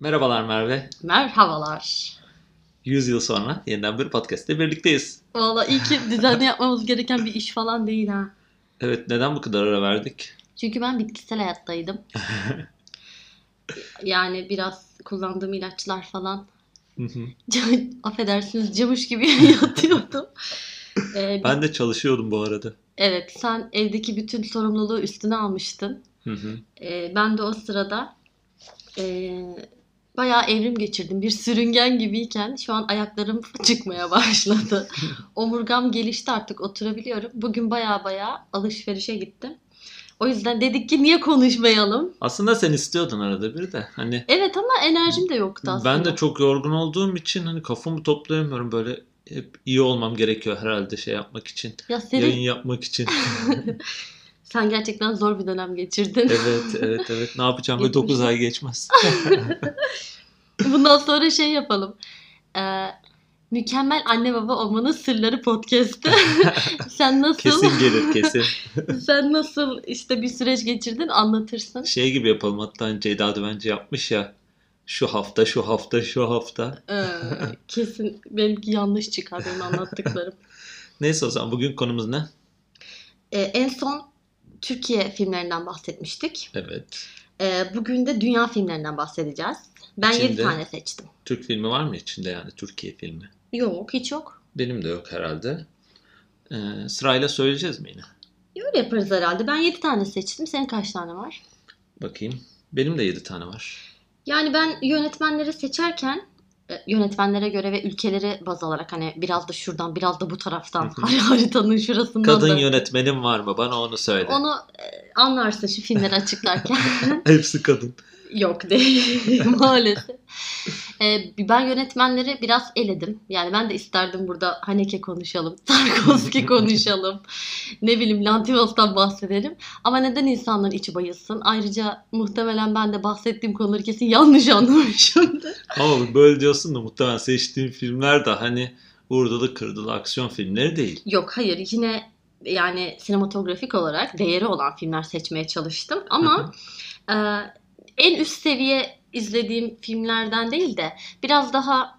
Merhabalar Merve. Merhabalar. 100 yıl sonra yeniden bir podcast'te birlikteyiz. Valla iyi ki düzenli yapmamız gereken bir iş falan değil ha. Evet neden bu kadar ara verdik? Çünkü ben bitkisel hayattaydım. yani biraz kullandığım ilaçlar falan. Affedersiniz camış gibi yatıyordum. Ee, ben de çalışıyordum bu arada. Evet sen evdeki bütün sorumluluğu üstüne almıştın. Hı hı. Ee, ben de o sırada e, bayağı evrim geçirdim. Bir sürüngen gibiyken şu an ayaklarım çıkmaya başladı. Omurgam gelişti artık oturabiliyorum. Bugün bayağı bayağı alışverişe gittim. O yüzden dedik ki niye konuşmayalım? Aslında sen istiyordun arada bir de. Hani Evet ama enerjim de yoktu aslında. ben de çok yorgun olduğum için hani kafamı toplayamıyorum böyle hep iyi olmam gerekiyor herhalde şey yapmak için. Ya senin, Yayın yapmak için. sen gerçekten zor bir dönem geçirdin. evet evet evet ne yapacağım Geçmiş. 9 ay geçmez. Bundan sonra şey yapalım. Ee, mükemmel anne baba olmanın sırları podcast'ı. sen nasıl kesin gelir kesin. sen nasıl işte bir süreç geçirdin anlatırsın. Şey gibi yapalım hatta Ceyda Düvenci yapmış ya. Şu hafta şu hafta şu hafta. Ee, kesin benimki yanlış çıkar benim anlattıklarım. Neyse o zaman bugün konumuz ne? Ee, en son Türkiye filmlerinden bahsetmiştik. Evet. Ee, bugün de dünya filmlerinden bahsedeceğiz. Ben İçinde- 7 tane seçtim. Türk filmi var mı içinde yani Türkiye filmi? Yok hiç yok. Benim de yok herhalde. Ee, sırayla söyleyeceğiz mi yine? Öyle yaparız herhalde. Ben 7 tane seçtim. Senin kaç tane var? Bakayım. Benim de 7 tane var. Yani ben yönetmenleri seçerken e, yönetmenlere göre ve ülkeleri baz alarak hani biraz da şuradan biraz da bu taraftan haritanın şurasından Kadın da yönetmenim var mı? Bana onu söyle. onu e, anlarsın şu filmleri açıklarken. Hepsi kadın. Yok değil maalesef. Ee, ben yönetmenleri biraz eledim. Yani ben de isterdim burada Haneke konuşalım, Tarkovski konuşalım. ne bileyim Lantimos'tan bahsedelim. Ama neden insanların içi bayılsın? Ayrıca muhtemelen ben de bahsettiğim konuları kesin yanlış anlamışımdır. Ama böyle diyorsun da muhtemelen seçtiğim filmler de hani vurdu kırdılı aksiyon filmleri değil. Yok hayır yine yani sinematografik olarak değeri olan filmler seçmeye çalıştım. Ama e, en üst seviye izlediğim filmlerden değil de biraz daha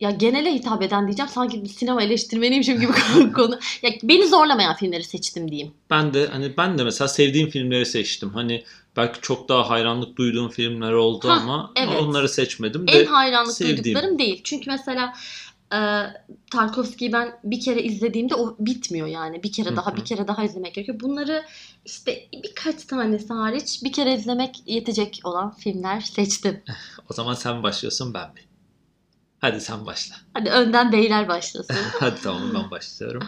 ya genele hitap eden diyeceğim sanki bir sinema eleştirmeniymişim gibi konu. Ya beni zorlamayan filmleri seçtim diyeyim. Ben de hani ben de mesela sevdiğim filmleri seçtim. Hani belki çok daha hayranlık duyduğum filmler oldu Hah, ama evet. onları seçmedim En hayranlık sevdiğim. duyduklarım değil. Çünkü mesela e, Tarkovski'yi ben bir kere izlediğimde o bitmiyor yani. Bir kere daha bir kere daha izlemek gerekiyor. Bunları işte birkaç tanesi hariç bir kere izlemek yetecek olan filmler seçtim. o zaman sen başlıyorsun ben mi? Hadi sen başla. Hadi önden beyler başlasın. Hadi tamam ben başlıyorum.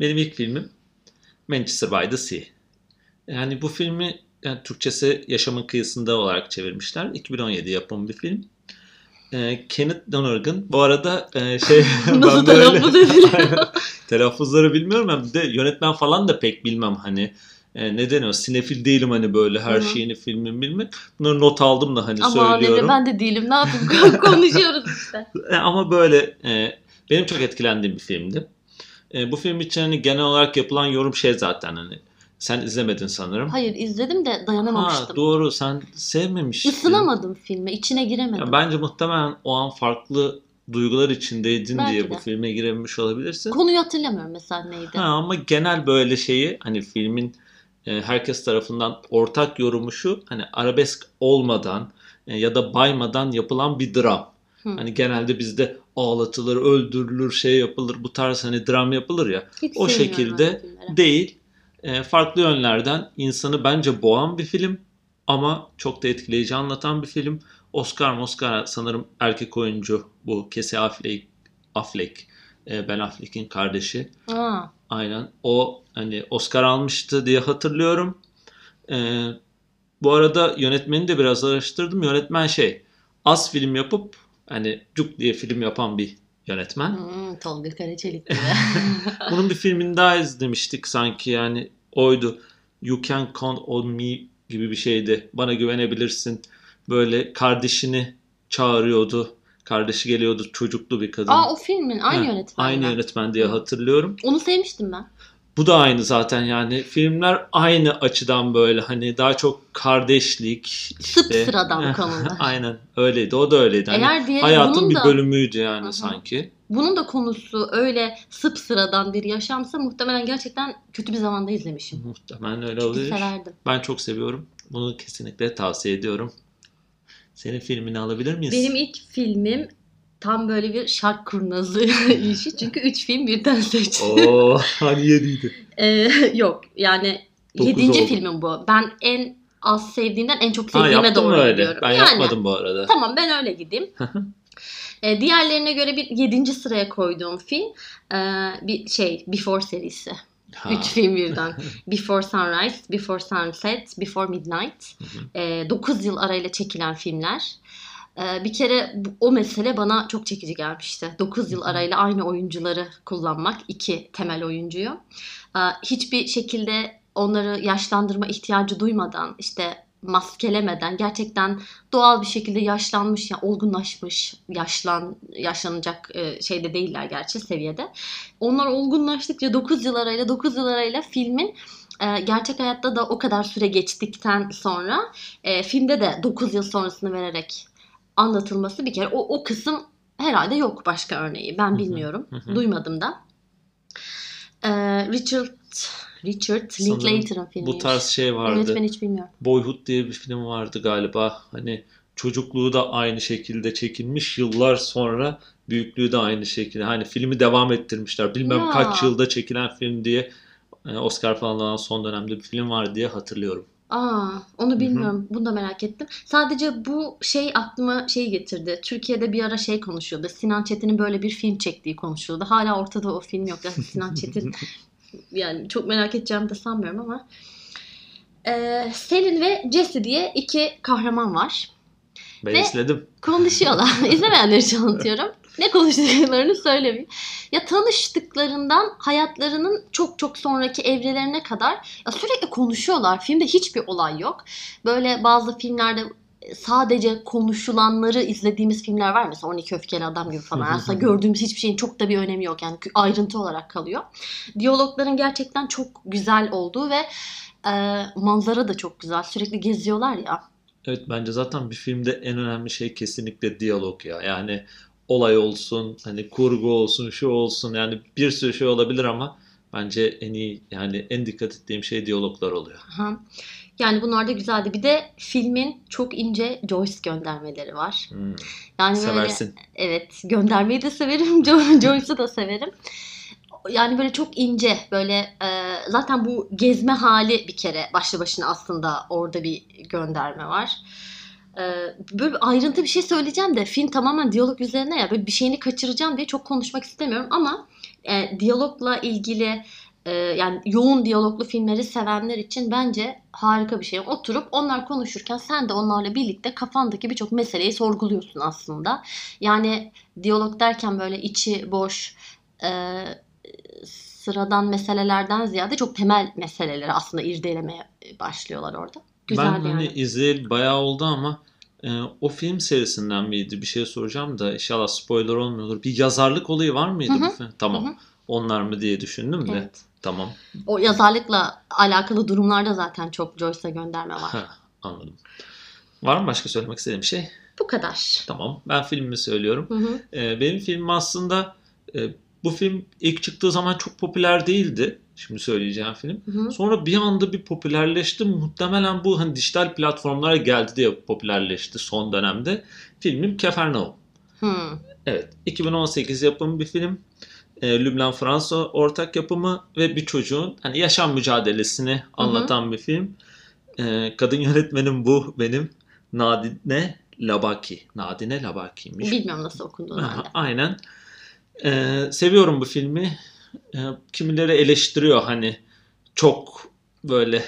Benim ilk filmim Manchester by the Sea. Yani bu filmi yani Türkçesi Yaşamın Kıyısında olarak çevirmişler. 2017 yapımı bir film. Ee, Kenneth Lonergan. Bu arada e, şey Nasıl telaffuz ediliyor? Telaffuzları bilmiyorum. Ben bir de yönetmen falan da pek bilmem hani. E, ne deniyor? Sinefil değilim hani böyle her Hı hı. şeyini filmin bilmek. Bunları not aldım da hani Ama söylüyorum. Emre ben de değilim. Ne yapayım? Konuşuyoruz işte. E, Ama böyle e, benim çok etkilendiğim bir filmdi. E, bu film için hani genel olarak yapılan yorum şey zaten hani sen izlemedin sanırım. Hayır izledim de Ha, dayanamamıştım. doğru sen sevmemiştin. Isınamadım filme. içine giremedim. Ya bence muhtemelen o an farklı duygular içindeydin Belki diye bu de. filme girememiş olabilirsin. Konuyu hatırlamıyorum mesela neydi. Ha, ama genel böyle şeyi hani filmin e, herkes tarafından ortak yorumu şu hani arabesk olmadan e, ya da baymadan yapılan bir dram. Hı. Hani genelde bizde ağlatılır, öldürülür, şey yapılır, bu tarz hani dram yapılır ya. Hiç o şekilde. Değil. E, farklı yönlerden insanı bence boğan bir film ama çok da etkileyici anlatan bir film. Oscar Oscar sanırım erkek oyuncu bu Casey Affleck, Affleck e, Ben Affleck'in kardeşi. Aa, Aynen. O hani Oscar almıştı diye hatırlıyorum. Ee, bu arada yönetmeni de biraz araştırdım. Yönetmen şey az film yapıp hani Cuk diye film yapan bir yönetmen. hmm, Tolga Karaçelik gibi. Bunun bir filmini daha izlemiştik sanki yani oydu. You Can Count On Me gibi bir şeydi. Bana güvenebilirsin. Böyle kardeşini çağırıyordu. Kardeşi geliyordu çocuklu bir kadın. Aa o filmin aynı yönetmen. Aynı yönetmen diye hatırlıyorum. Onu sevmiştim ben. Bu da aynı zaten yani filmler aynı açıdan böyle hani daha çok kardeşlik işte. Sıradan konular. Aynen öyleydi o da öyleydi. Hani Eğer diyelim hayatın bir da bölümüydü yani Hı hı. sanki. bunun da konusu öyle sıradan bir yaşamsa muhtemelen gerçekten kötü bir zamanda izlemişim. Muhtemelen öyle Çünkü oluyor. severdim. Ben çok seviyorum. Bunu kesinlikle tavsiye ediyorum. Senin filmini alabilir miyiz? Benim ilk filmim tam böyle bir şark kurnazı işi. Çünkü üç film birden seçtim. Oo, hani yediydi. Ee, yok yani Dokuz yedinci oldu. filmim bu. Ben en az sevdiğimden en çok Ha sevdiğime mı doğru öyle? gidiyorum. Ben yani, yapmadım bu arada. Tamam ben öyle gideyim. Ee, diğerlerine göre bir yedinci sıraya koyduğum film ee, bir şey Before serisi. Ha. Üç film birden. Before Sunrise, Before Sunset, Before Midnight. 9 yıl arayla çekilen filmler. Ee, bir kere o mesele bana çok çekici gelmişti. 9 yıl arayla aynı oyuncuları kullanmak. iki temel oyuncuyu. Ee, hiçbir şekilde onları yaşlandırma ihtiyacı duymadan işte maskelemeden gerçekten doğal bir şekilde yaşlanmış ya olgunlaşmış yaşlan yaşlanacak e, şeyde değiller gerçi seviyede. Onlar olgunlaştıkça 9 yıl arayla 9 yıl arayla filmin e, gerçek hayatta da o kadar süre geçtikten sonra e, filmde de 9 yıl sonrasını vererek anlatılması bir kere o, o kısım herhalde yok başka örneği. Ben bilmiyorum. Duymadım da. E, Richard Richard Linklater'ın filmi. Bu tarz şey vardı. Evet ben hiç bilmiyorum. Boyhood diye bir film vardı galiba. Hani çocukluğu da aynı şekilde çekilmiş. Yıllar sonra büyüklüğü de aynı şekilde. Hani filmi devam ettirmişler. Bilmem Ya. kaç yılda çekilen film diye e, Oscar falan alan son dönemde bir film var diye hatırlıyorum. Aa, onu bilmiyorum. Bunu da merak ettim. Sadece bu şey aklıma şey getirdi. Türkiye'de bir ara şey konuşuyordu. Sinan Çetin'in böyle bir film çektiği konuşuyordu. Hala ortada o film yok. Yani Sinan Çetin yani çok merak edeceğimi de sanmıyorum ama. Ee, Selin ve Jesse diye iki kahraman var. Ben Ve- izledim. Konuşuyorlar. İzlemeyenler için anlatıyorum. Ne konuştuklarını söylemeyeyim. Ya tanıştıklarından hayatlarının çok çok sonraki evrelerine kadar ya sürekli konuşuyorlar. Filmde hiçbir olay yok. Böyle bazı filmlerde sadece konuşulanları izlediğimiz filmler var mesela 12 Öfkeli Adam gibi falan. Aslında gördüğümüz hiçbir şeyin çok da bir önemi yok. Yani ayrıntı olarak kalıyor. Diyalogların gerçekten çok güzel olduğu ve e, manzara da çok güzel. Sürekli geziyorlar ya. Evet bence zaten bir filmde en önemli şey kesinlikle diyalog ya. Yani olay olsun, hani kurgu olsun, şu olsun yani bir sürü şey olabilir ama bence en iyi yani en dikkat ettiğim şey diyaloglar oluyor. Aha. Yani bunlar da güzeldi. Bir de filmin çok ince Joyce göndermeleri var. Hmm, Yani böyle seversin. evet göndermeyi de severim. Jo- Joyce'u da severim. Yani böyle çok ince böyle e, zaten bu gezme hali bir kere başlı başına aslında orada bir gönderme var. Böyle ayrıntı bir şey söyleyeceğim de film tamamen diyalog üzerine ya böyle bir şeyini kaçıracağım diye çok konuşmak istemiyorum ama e, diyalogla ilgili e, yani yoğun diyaloglu filmleri sevenler için bence harika bir şey. Oturup onlar konuşurken sen de onlarla birlikte kafandaki birçok meseleyi sorguluyorsun aslında. Yani diyalog derken böyle içi boş e, sıradan meselelerden ziyade çok temel meseleleri aslında irdelemeye başlıyorlar orada. Güzel ben yani. hani izleyeli bayağı oldu ama e, o film serisinden miydi? Bir şey soracağım da inşallah spoiler olmuyordur. Bir yazarlık olayı var mıydı Hı hı. bu film? Tamam. Hı hı. Onlar mı diye düşündüm de. Evet. Tamam. O yazarlıkla alakalı durumlarda zaten çok Joyce'a gönderme var. Ha, anladım. Var mı başka söylemek istediğim şey? Bu kadar. Tamam. Ben filmimi söylüyorum. Hı hı. Ee, benim filmim aslında e, bu film ilk çıktığı zaman çok popüler değildi. Şimdi söyleyeceğim film. Hı hı. Sonra bir anda bir popülerleşti. Muhtemelen bu hani dijital platformlara geldi diye popülerleşti son dönemde. Filmim Kefernaum. Hı. Evet. 2018 yapımı bir film. E, Lübnan Fransa ortak yapımı ve bir çocuğun hani yaşam mücadelesini anlatan bir film. E, kadın yönetmenim bu benim. Nadine Labaki. Nadine Labaki'ymiş. Bilmiyorum nasıl okunduğunu. Aynen. Ee, seviyorum bu filmi. Ee, kimileri eleştiriyor hani çok böyle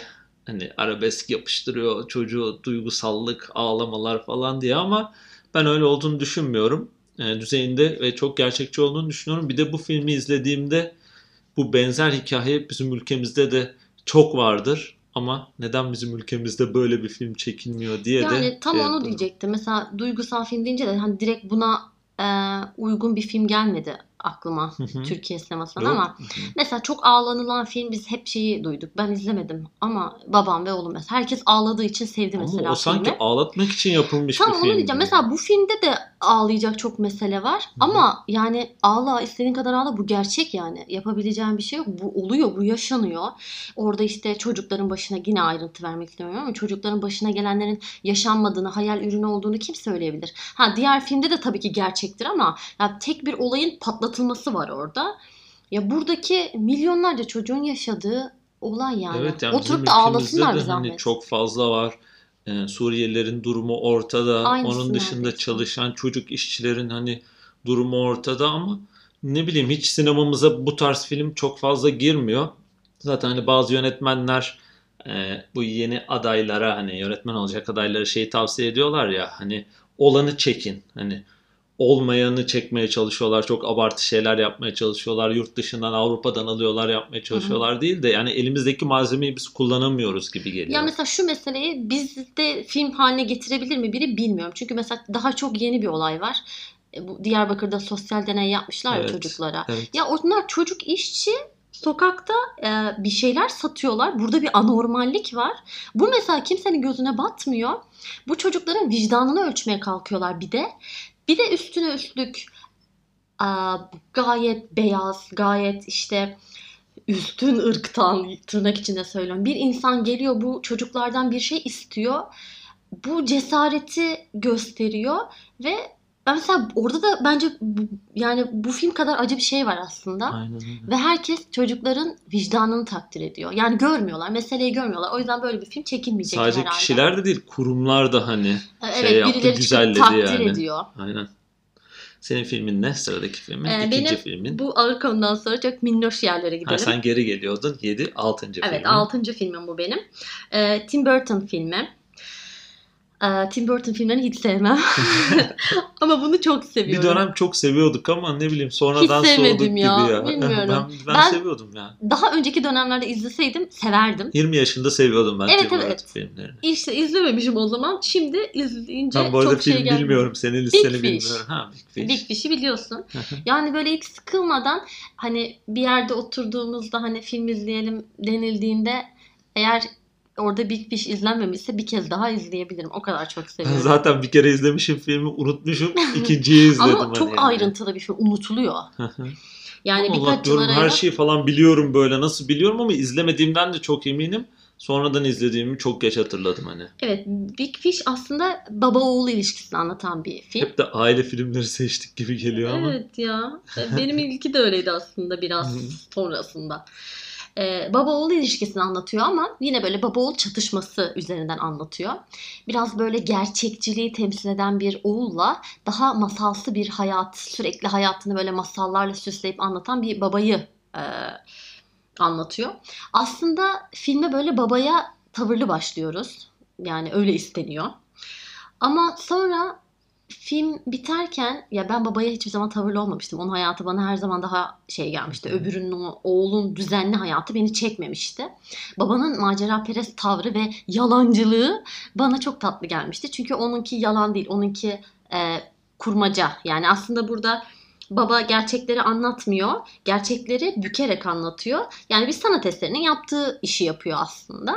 hani arabesk yapıştırıyor çocuğu duygusallık ağlamalar falan diye ama ben öyle olduğunu düşünmüyorum. Ee, düzeyinde ve çok gerçekçi olduğunu düşünüyorum. Bir de bu filmi izlediğimde bu benzer hikaye bizim ülkemizde de çok vardır. Ama neden bizim ülkemizde böyle bir film çekilmiyor diye de Yani tam şey onu diyecektim. Mesela duygusal film deyince de hani direkt buna e, uygun bir film gelmedi aklıma. Türkiye sinemasından ama mesela çok ağlanılan film biz hep şeyi duyduk. Ben izlemedim ama babam ve oğlum mesela herkes ağladığı için sevdi mesela Ama o sanki filmi. ağlatmak için yapılmış Tam bir onu film. diyeceğim. Mesela bu filmde de ağlayacak çok mesele var. Ama yani ağla istediğin kadar ağla bu gerçek yani. Yapabileceğin bir şey yok. Bu oluyor, bu yaşanıyor. Orada işte çocukların başına yine ayrıntı vermek istemiyorum ama çocukların başına gelenlerin yaşanmadığını, hayal ürünü olduğunu kim söyleyebilir? Ha diğer filmde de tabii ki gerçektir ama ya tek bir olayın patlatılması var orada. Ya buradaki milyonlarca çocuğun yaşadığı olay yani. Evet yani Oturup da ağlasınlar de bir hani zahmet. çok fazla var. Ee, Suriyelilerin durumu ortada. Aynısı Onun dışında neredeyse. çalışan çocuk işçilerin hani durumu ortada ama ne bileyim hiç sinemamıza bu tarz film çok fazla girmiyor. Zaten hani bazı yönetmenler e, bu yeni adaylara hani yönetmen olacak adaylara şeyi tavsiye ediyorlar ya hani olanı çekin. Hani olmayanı çekmeye çalışıyorlar. Çok abartı şeyler yapmaya çalışıyorlar. Yurt dışından Avrupa'dan alıyorlar yapmaya çalışıyorlar değil de yani elimizdeki malzemeyi biz kullanamıyoruz gibi geliyor. Ya mesela şu meseleyi bizde film haline getirebilir mi biri bilmiyorum. Çünkü mesela daha çok yeni bir olay var. E, Bu Diyarbakır'da sosyal deney yapmışlar ya Evet, çocuklara. Evet. Ya onlar çocuk işçi sokakta e, bir şeyler satıyorlar. Burada bir anormallik var. Bu mesela kimsenin gözüne batmıyor. Bu çocukların vicdanını ölçmeye kalkıyorlar bir de. Bir de üstüne üstlük gayet beyaz, gayet işte üstün ırktan tırnak içinde söylüyorum. Bir insan geliyor bu çocuklardan bir şey istiyor. Bu cesareti gösteriyor ve ben mesela orada da bence bu- yani bu film kadar acı bir şey var aslında. Aynen öyle. Ve herkes çocukların vicdanını takdir ediyor. Yani görmüyorlar, meseleyi görmüyorlar. O yüzden böyle bir film çekilmeyecek Sadece herhalde. kişiler de değil kurumlar da hani Evet, şey yaptı, güzelledi takdir yani. ediyor. aynen. Senin filmin ne? Sıradaki filmin? Ee, İkinci benim filmin. Bu ağır konudan sonra çok minnoş yerlere gidelim. Ha, sen geri geliyordun. 7. 6. Evet, filmin. altıncı filmim bu benim. Ee, Tim Burton filmi. Ee, Tim Burton filmlerini hiç sevmem. Ama bunu çok Bir seviyorum. dönem çok seviyorduk ama ne bileyim sonradan Hiç soğuduk ya, gibi ya. bilmiyorum. Ben, ben, Ben- seviyordum ya. Daha önceki dönemlerde izleseydim severdim. 20 yaşında seviyordum ben Evet, Tim evet. Burton filmlerini. İşte izlememişim o zaman. Şimdi izleyince Ben bu arada çok şey film geldi. bilmiyorum. Senin listeni bilmiyorum. Ha Big Fish. Big Fish'i biliyorsun. Yani böyle hiç sıkılmadan hani bir yerde oturduğumuzda hani film izleyelim denildiğinde eğer orada Big Fish izlenmemişse bir kez daha izleyebilirim. O kadar çok Ben seviyorum. zaten bir kere izlemişim filmi unutmuşum. İkinciyi izledim. Ama hani çok yani. ayrıntılı bir film. Unutuluyor. Yani Allah birkaç diyorum her şeyi falan biliyorum böyle nasıl biliyorum ama izlemediğimden de çok eminim. Sonradan izlediğimi çok geç hatırladım hani. Evet, Big Fish aslında baba oğul ilişkisini anlatan bir film. Hep de aile filmleri seçtik gibi geliyor ama. Evet ya. Benim ilki de öyleydi aslında biraz sonrasında. Ee, baba oğul ilişkisini anlatıyor ama yine böyle baba oğul çatışması üzerinden anlatıyor. Biraz böyle gerçekçiliği temsil eden bir oğulla daha masalsı bir hayat, sürekli hayatını böyle masallarla süsleyip anlatan bir babayı e, anlatıyor. Aslında filme böyle babaya tavırlı başlıyoruz. Yani öyle isteniyor. Ama sonra film biterken ya ben babaya hiçbir zaman tavırlı olmamıştım. Onun hayatı bana her zaman daha şey gelmişti. Öbürünün o oğlun düzenli hayatı beni çekmemişti. Babanın macera perest tavrı ve yalancılığı bana çok tatlı gelmişti. Çünkü onunki yalan değil. Onunki e, kurmaca. Yani aslında burada baba gerçekleri anlatmıyor. Gerçekleri bükerek anlatıyor. Yani bir sanat eserinin yaptığı işi yapıyor aslında.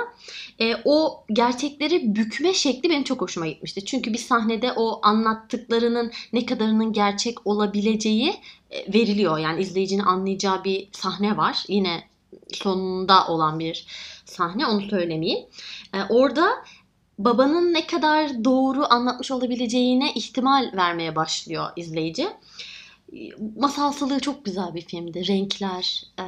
E, o gerçekleri bükme şekli benim çok hoşuma gitmişti. Çünkü bir sahnede o anlattıklarının ne kadarının gerçek olabileceği e, veriliyor. Yani izleyicinin anlayacağı bir sahne var. Yine sonunda olan bir sahne onu söylemeyeyim. E, orada babanın ne kadar doğru anlatmış olabileceğine ihtimal vermeye başlıyor izleyici. Masalsılığı çok güzel bir filmdi. Renkler, e,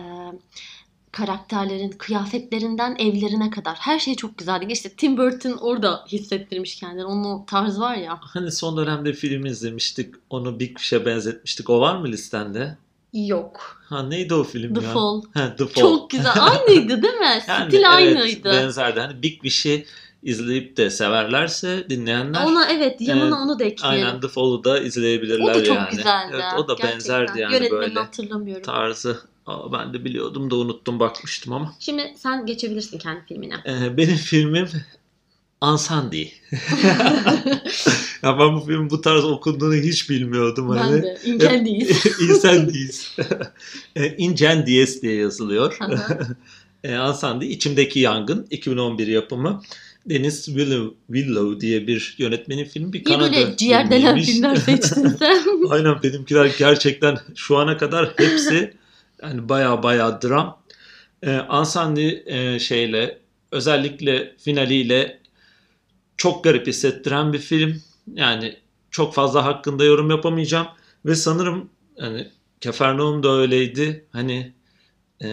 karakterlerin kıyafetlerinden evlerine kadar her şey çok güzeldi. İşte Tim Burton orada hissettirmiş kendini. Onun o tarz var ya. Hani son dönemde film izlemiştik. Onu Big Fish'e benzetmiştik. O var mı listende? Yok. Ha neydi o film The ya? Fall. Ha, The Fall. Çok güzel. Aynıydı değil mi? Yani Stil evet, aynıydı. Benzerdi. Hani Big Fish'i izleyip de severlerse dinleyenler Ona evet yanına Evet, onu da ekleyelim. aynen The Fall'u da izleyebilirler o da çok yani. güzeldi. Evet, o da gerçekten. benzerdi yani Yönetmenini böyle hatırlamıyorum. tarzı. Aa, ben de biliyordum da unuttum bakmıştım ama. Şimdi sen geçebilirsin kendi filmine. Ee, benim filmim Ansandi. ya ben bu filmin bu tarz okunduğunu hiç bilmiyordum. Ben hani. de. İnkendiyiz. İncendies. E, Incendies diye yazılıyor. e, Ansandi içimdeki yangın 2011 yapımı. Deniz Willow, Willow diye bir yönetmenin filmi. Bir İyi Kanada böyle ciğer delen filmiymiş. filmler seçtin sen. Aynen benimkiler gerçekten şu ana kadar hepsi yani baya baya dram. Ee, Ansandi e, şeyle özellikle finaliyle çok garip hissettiren bir film. Yani çok fazla hakkında yorum yapamayacağım ve sanırım hani Kefernaum da öyleydi. Hani e,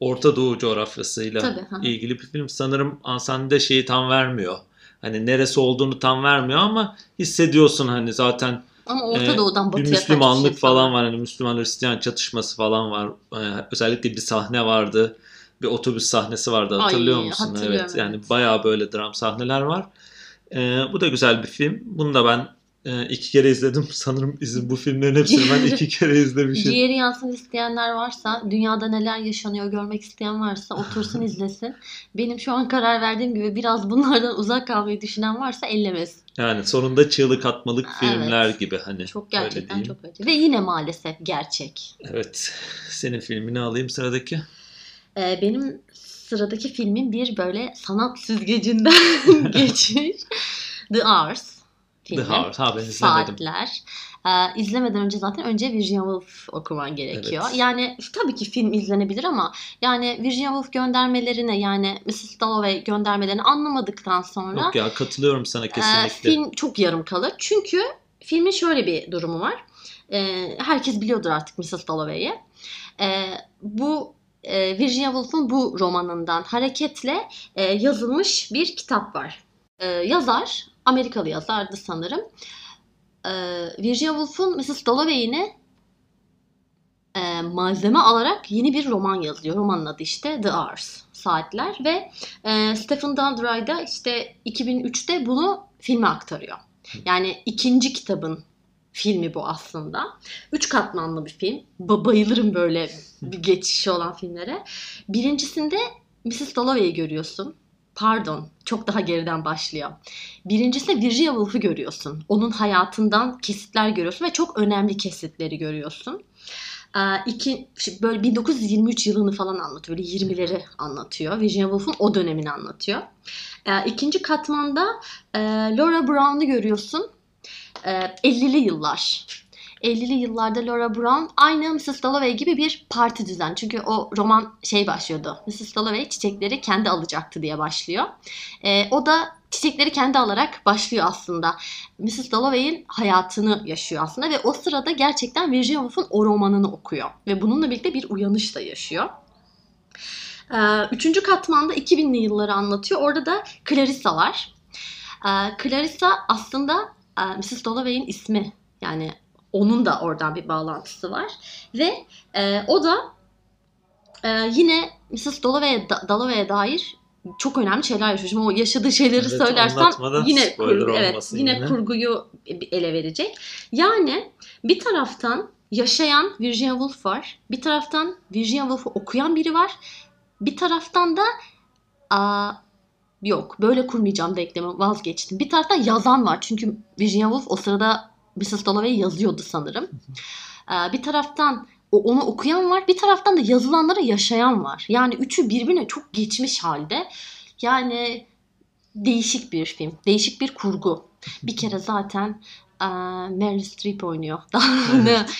Orta Doğu coğrafyasıyla Tabii, ilgili bir film. Sanırım Ansandi şeyi tam vermiyor. Hani neresi olduğunu tam vermiyor ama hissediyorsun hani zaten Ama Orta Ee, Doğu'dan bir batıya Müslümanlık kaçış falan var. Hani Müslüman Hristiyan çatışması falan var. Ee, özellikle bir sahne vardı. Bir otobüs sahnesi vardı. Hatırlıyor Ay, musun? hatırlıyorum, Evet. Yani evet. bayağı böyle dram sahneler var. Ee, bu da güzel bir film. Bunu da ben e, iki kere izledim. Sanırım izin bu filmlerin hepsini ben iki kere izlemişim. Ciğeri yansın isteyenler varsa, dünyada neler yaşanıyor görmek isteyen varsa otursun izlesin. Benim şu an karar verdiğim gibi biraz bunlardan uzak kalmayı düşünen varsa ellemesin. Yani sonunda çığlık atmalık Evet. filmler gibi hani. Çok gerçekten çok acı. Ve yine maalesef gerçek. Evet. Senin filmini alayım sıradaki. Ee, benim sıradaki filmin bir böyle sanat süzgecinden geçmiş. The Hours The. Hours. Ha ben izlemedim. Saatler. Ee, izlemeden önce zaten önce Virginia Woolf okuman gerekiyor. Evet. Yani tabii ki film izlenebilir ama yani Virginia Woolf göndermelerini yani Mrs. Dalloway göndermelerini anlamadıktan sonra Yok ya katılıyorum sana e, kesinlikle. film çok yarım kalır. Çünkü filmin şöyle bir durumu var. E, herkes biliyordur artık Mrs. Dalloway'i. E, bu e, Virginia Woolf'un bu romanından hareketle e, yazılmış bir kitap var. E, yazar, Amerikalı yazardı sanırım. E, Virginia Woolf'un Mrs. Dalloway'ini e, malzeme alarak yeni bir roman yazıyor. Romanın adı işte The Hours, Saatler ve e, Stephen Daldry da işte 2003'te bunu filme aktarıyor. Yani ikinci kitabın filmi bu aslında. Üç katmanlı bir film. Ba- bayılırım böyle bir geçişi olan filmlere. Birincisinde Mrs. Dalloway'i görüyorsun. Pardon, çok daha geriden başlıyor. Birincisinde Virginia Woolf'u görüyorsun. Onun hayatından kesitler görüyorsun ve çok önemli kesitleri görüyorsun. Ee, iki, böyle 1923 yılını falan anlatıyor. Böyle 20'leri anlatıyor. Virginia Woolf'un o dönemini anlatıyor. Ee, ikinci katmanda e, Laura Brown'u görüyorsun. Ee, 50'li yıllar. 50'li yıllarda Laura Brown aynı Mrs. Dalloway gibi bir parti düzen. Çünkü o roman şey başlıyordu. Mrs. Dalloway çiçekleri kendi alacaktı diye başlıyor. Ee, o da çiçekleri kendi alarak başlıyor aslında. Mrs. Dalloway'in hayatını yaşıyor aslında ve o sırada gerçekten Virginia Woolf'un o romanını okuyor. Ve bununla birlikte bir uyanış da yaşıyor. Ee, Üçüncü katmanda 2000'li yılları anlatıyor. Orada da Clarissa var. Ee, Clarissa aslında e, Mrs. Dalloway'in ismi. Yani onun da oradan bir bağlantısı var. Ve e, o da e, yine Mrs. Dalloway'e, da- Dalloway'e dair çok önemli şeyler yaşıyor. Şimdi o yaşadığı şeyleri Evet, söylersem yine kurgu, evet, yine, yine. kurguyu ele verecek. Yani bir taraftan yaşayan Virginia Woolf var. Bir taraftan Virginia Woolf'u okuyan biri var. Bir taraftan da aa, yok böyle kurmayacağım denklemi vazgeçtim. Bir taraftan yazan var. Çünkü Virginia Woolf o sırada Mrs. Dalloway yazıyordu sanırım. Ee, bir taraftan onu okuyan var. Bir taraftan da yazılanları yaşayan var. Yani üçü birbirine çok geçmiş halde. Yani değişik bir film. Değişik bir kurgu. Bir kere zaten eee Meryl Streep oynuyor. Evet.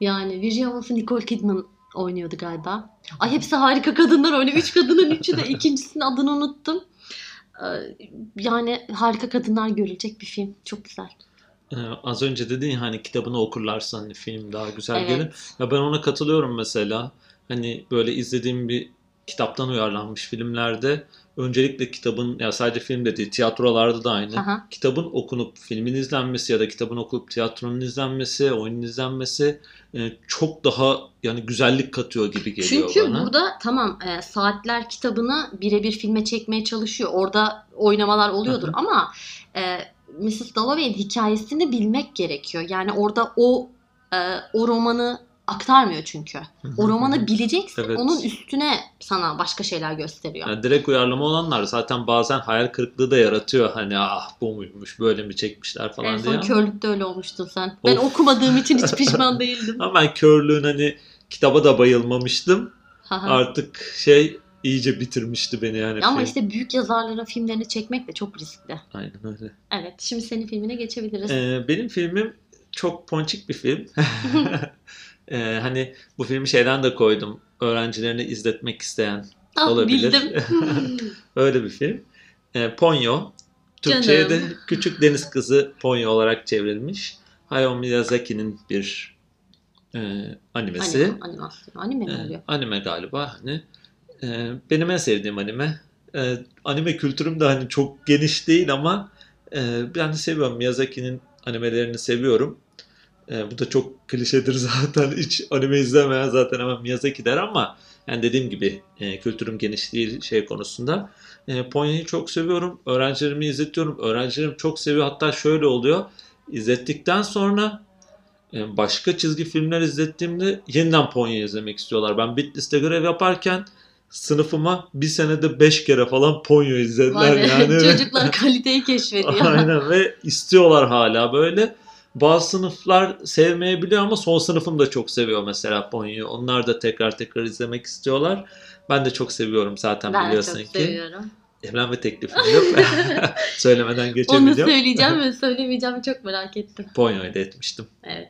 yani Virginia Woolf'u Nicole Kidman oynuyordu galiba. Ay hepsi harika kadınlar oynuyor. Üç kadının üçü de ikincisinin adını unuttum. Ee, Yani harika kadınlar görülecek bir film. Çok güzel. Ee, az önce dedin ya hani kitabını okurlarsa hani film daha güzel Evet. gelir. Ya ben ona katılıyorum mesela. Hani böyle izlediğim bir kitaptan uyarlanmış filmlerde öncelikle kitabın ya sadece filmde değil tiyatrolarda da aynı. Aha. Kitabın okunup filmin izlenmesi ya da kitabın okunup tiyatronun izlenmesi, oyunun izlenmesi e, çok daha yani güzellik katıyor gibi geliyor Çünkü bana. burada tamam e, saatler kitabını birebir filme çekmeye çalışıyor. Orada oynamalar oluyordur hı. ama e, Mrs. Dalloway'in hikayesini bilmek gerekiyor. Yani orada o e, o romanı aktarmıyor çünkü. O romanı bileceksin Evet. onun üstüne sana başka şeyler gösteriyor. Yani direkt uyarlama olanlar zaten bazen hayal kırıklığı da yaratıyor. Hani ah bu muymuş böyle mi çekmişler falan en diye. son körlükte öyle olmuştun sen. Ben Of. okumadığım için hiç pişman değildim. Ama ben körlüğün hani kitaba da bayılmamıştım. Artık şey iyice bitirmişti beni yani. Ama film. işte büyük yazarların filmlerini çekmek de çok riskli. Aynen öyle. Evet şimdi senin filmine geçebiliriz. Ee, benim filmim çok ponçik bir film. Ee, hani bu filmi şeyden de koydum. Öğrencilerine izletmek isteyen ah olabilir. bildim. Öyle bir film. Ee, Ponyo. Türkçe'ye de. Küçük Deniz Kızı Ponyo olarak çevrilmiş. Hayao Miyazaki'nin bir e, animesi. Anime, animasyon. Anime mi Ee, oluyor? anime galiba. Hani e, benim en sevdiğim anime. E, anime kültürüm de hani çok geniş değil ama e, ben de seviyorum. Miyazaki'nin animelerini seviyorum. E, bu da çok klişedir zaten. Hiç anime izlemeyen zaten hemen Miyazaki der ama yani dediğim gibi e, kültürüm geniş değil şey konusunda. E, Ponyo'yu çok seviyorum. Öğrencilerimi izletiyorum. Öğrencilerim çok seviyor. Hatta şöyle oluyor. İzlettikten sonra e, başka çizgi filmler izlettiğimde yeniden Ponyo izlemek istiyorlar. Ben Bitlis'te görev yaparken sınıfıma bir senede 5 kere falan Ponyo izlediler. ya, yani. çocuklar kaliteyi keşfediyor. Aynen ve istiyorlar hala böyle. Bazı sınıflar sevmeyebiliyor ama son sınıfım da çok seviyor mesela Ponyo'yu. Onlar da tekrar tekrar izlemek istiyorlar. Ben de çok seviyorum zaten ben biliyorsun çok ki. seviyorum. Evlenme teklifim yok. Söylemeden Onu geçemeyeceğim. söyleyeceğim ve söylemeyeceğimi çok merak ettim. Ponyo'yu da etmiştim. Evet.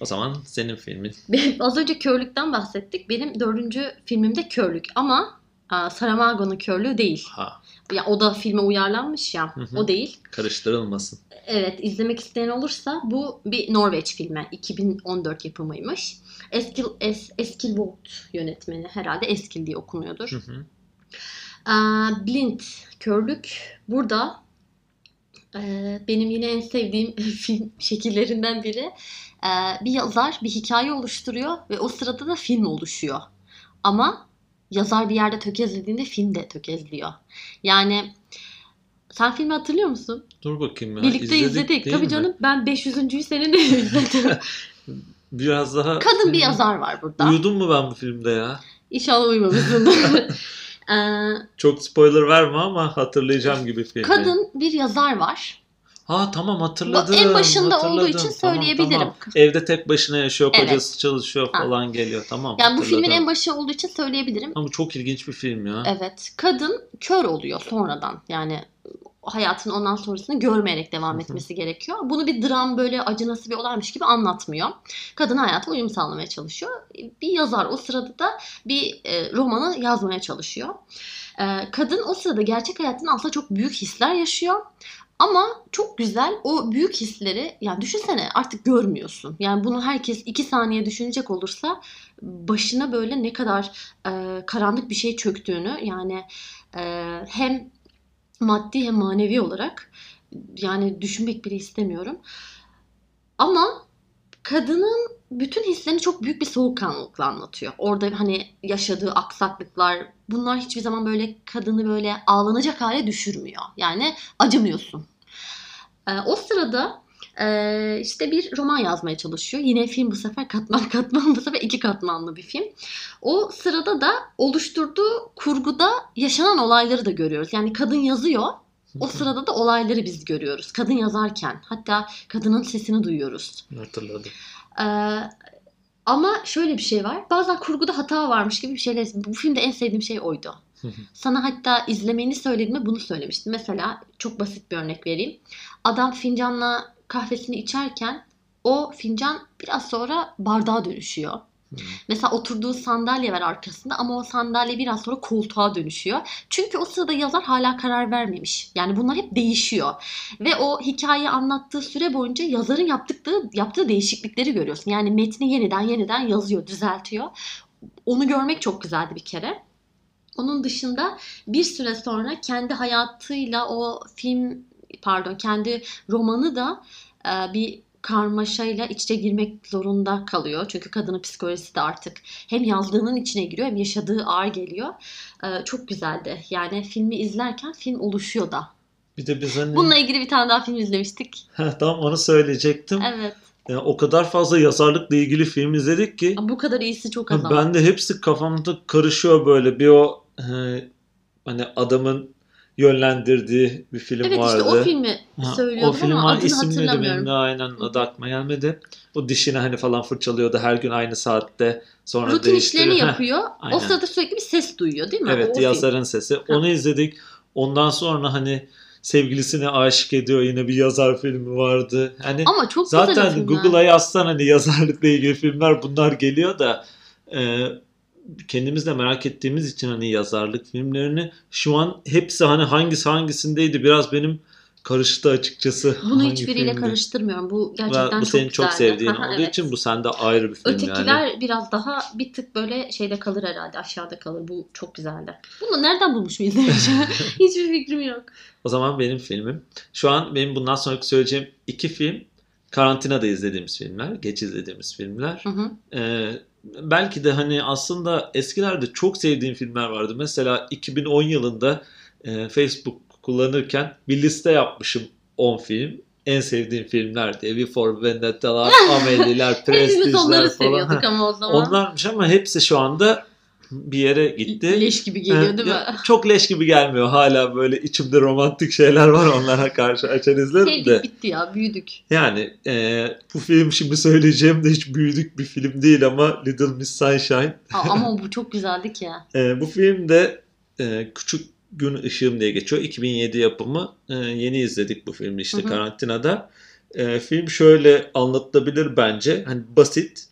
O zaman senin filmin. Benim- Az önce körlükten bahsettik. Benim dördüncü filmimde körlük ama aa, Saramago'nun körlüğü değil. Ha, Ya o da filme uyarlanmış ya. Hı hı. O değil. karıştırılmasın. Evet izlemek isteyen olursa bu bir Norveç filmi. 2014 yapımıymış. Eskil, es, Eskilvold yönetmeni. Herhalde Eskil diye okunuyordur. Hı hı. Aa, Blind körlük burada e, benim yine en sevdiğim film şekillerinden biri. E, bir yazar bir hikaye oluşturuyor ve o sırada da film oluşuyor. Ama yazar bir yerde tökezlediğinde film de tökezliyor. Yani sen filmi hatırlıyor musun? Dur bakayım ya. Birlikte İzledik izledik. Tabii mi? canım ben 500.'ü seninle izledim. Biraz daha... Kadın bir yazar var burada. Uyudum mu ben bu filmde ya? İnşallah uyumamışsındır. Ee, Çok spoiler verme ama hatırlayacağım gibi filmi. kadın bir yazar var. Ha tamam hatırladım. En başında hatırladım. olduğu için söyleyebilirim. tamam. Evde tek başına yaşıyor, Evet. kocası çalışıyor Ha. falan geliyor. Tamam Yani bu hatırladım. filmin en başı olduğu için söyleyebilirim. Ama bu çok ilginç bir film ya. Evet. Kadın kör oluyor sonradan. Yani hayatın ondan sonrasını görmeyerek devam etmesi gerekiyor. Bunu bir dram böyle acınası bir olaymış gibi anlatmıyor. Kadın hayata uyum sağlamaya çalışıyor. Bir yazar o sırada da bir e, romanı yazmaya çalışıyor. E, kadın o sırada gerçek hayatında aslında çok büyük hisler yaşıyor. Ama çok güzel o büyük hisleri yani düşünsene artık görmüyorsun. Yani bunu herkes iki saniye düşünecek olursa başına böyle ne kadar e, karanlık bir şey çöktüğünü yani e, hem maddi hem manevi olarak yani düşünmek bile istemiyorum. Ama kadının bütün hislerini çok büyük bir soğukkanlılıkla anlatıyor. Orada hani yaşadığı aksaklıklar bunlar hiçbir zaman böyle kadını böyle ağlanacak hale düşürmüyor. Yani acımıyorsun. Ee, o sırada e, işte bir roman yazmaya çalışıyor. Yine film bu sefer katman katman bu sefer iki katmanlı bir film. O sırada da oluşturduğu kurguda yaşanan olayları da görüyoruz. Yani kadın yazıyor. O sırada da olayları biz görüyoruz. Kadın yazarken. Hatta kadının sesini duyuyoruz. Hatırladım. Ee, ama şöyle bir şey var. Bazen kurguda hata varmış gibi bir şeyler. Bu filmde en sevdiğim şey oydu. Sana hatta izlemeni söylediğimde bunu söylemiştim. Mesela çok basit bir örnek vereyim. Adam fincanla kahvesini içerken o fincan biraz sonra bardağa dönüşüyor. Mesela oturduğu sandalye var arkasında ama o sandalye biraz sonra koltuğa dönüşüyor. Çünkü o sırada yazar hala karar vermemiş. Yani bunlar hep değişiyor. Ve o hikayeyi anlattığı süre boyunca yazarın yaptığı, yaptığı değişiklikleri görüyorsun. Yani metni yeniden yeniden yazıyor, düzeltiyor. Onu görmek çok güzeldi bir kere. Onun dışında bir süre sonra kendi hayatıyla o film pardon kendi romanı da e, bir karmaşayla iç içe girmek zorunda kalıyor. Çünkü kadının psikolojisi de artık hem yazdığının içine giriyor hem yaşadığı ağır geliyor. E, çok güzeldi. Yani filmi izlerken film oluşuyor da. Bir de biz hani... Bununla ilgili bir tane daha film izlemiştik. Heh, tamam onu söyleyecektim. Evet. Yani o kadar fazla yazarlıkla ilgili film izledik ki Bu kadar iyisi çok az ama. Ben de hepsi kafamda karışıyor böyle. Bir o e, hani adamın yönlendirdiği bir film Evet vardı. işte o filmi Ha, söylüyordum o film ama adını İsimleri benim hatırlamıyorum. de aynen adı aklıma gelmedi. O dişini hani falan fırçalıyordu her gün aynı saatte. Sonra Rutin işlerini yapıyor. O sırada sürekli bir ses duyuyor değil mi? Evet O film. yazarın sesi. Onu izledik. Ondan sonra hani sevgilisine aşık ediyor yine bir yazar filmi vardı. Hani Ama çok Zaten. Google'a yazsan hani yazarlıkla ilgili filmler bunlar geliyor da e, kendimiz de merak ettiğimiz için hani yazarlık filmlerini şu an hepsi hani hangisi hangisindeydi biraz benim karıştı açıkçası. Bunu hangi hiçbiriyle filmdi. karıştırmıyorum. Bu Ve gerçekten bu çok senin çok güzeldi. sevdiğin Aha, olduğu evet. için bu sende ayrı bir film Ötekiler yani. biraz daha bir tık böyle şeyde kalır herhalde. Aşağıda kalır. Bu çok güzeldi. Bunu nereden bulmuş muyuz. Hiçbir fikrim yok. O zaman benim filmim. Şu an benim bundan sonraki söyleyeceğim iki film karantinada izlediğimiz filmler, geç izlediğimiz filmler. Hı hı. Ee, belki de hani aslında eskilerde çok sevdiğim filmler vardı. Mesela 2010 yılında e, Facebook kullanırken bir liste yapmışım 10 film. En sevdiğim filmler diye. V for Vendetta'lar, Amelie'ler, Prestige'ler onları falan. seviyorduk ama o zaman. Onlarmış ama hepsi şu anda bir yere gitti. Leş gibi geliyor değil mi? Çok leş gibi gelmiyor. Hala böyle içimde romantik şeyler var onlara karşı açar izlerim de. Bitti ya. Büyüdük. Yani e, bu film şimdi söyleyeceğim de hiç büyüdük bir film değil ama Little Miss Sunshine. Aa, ama bu çok güzeldi ki. E, bu filmde e, Küçük Gün Işığım diye geçiyor. 2007 yapımı. E, yeni izledik bu filmi işte Hı hı. karantinada. E, film şöyle anlatılabilir bence. Hani basit.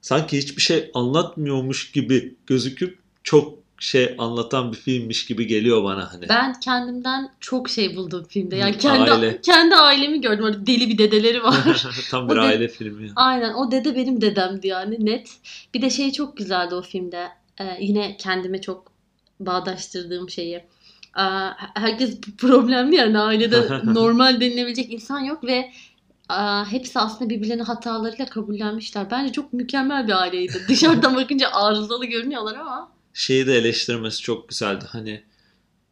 Sanki hiçbir şey anlatmıyormuş gibi gözüküp çok şey anlatan bir filmmiş gibi geliyor bana hani. Ben kendimden çok şey buldum filmde. Yani kendi aile. kendi ailemi gördüm. Orada deli bir dedeleri var. Tam O bir da- aile filmi. Aynen o dede benim dedemdi yani net. Bir de şey çok güzeldi o filmde. Ee, yine kendime çok bağdaştırdığım şeyi. Herkes problemli yani ailede normal denilebilecek insan yok ve hepsi aslında birbirlerinin hatalarıyla kabullenmişler. Bence çok mükemmel bir aileydi. Dışarıdan bakınca arızalı görünüyorlar ama. Şeyi de eleştirmesi çok güzeldi. Hani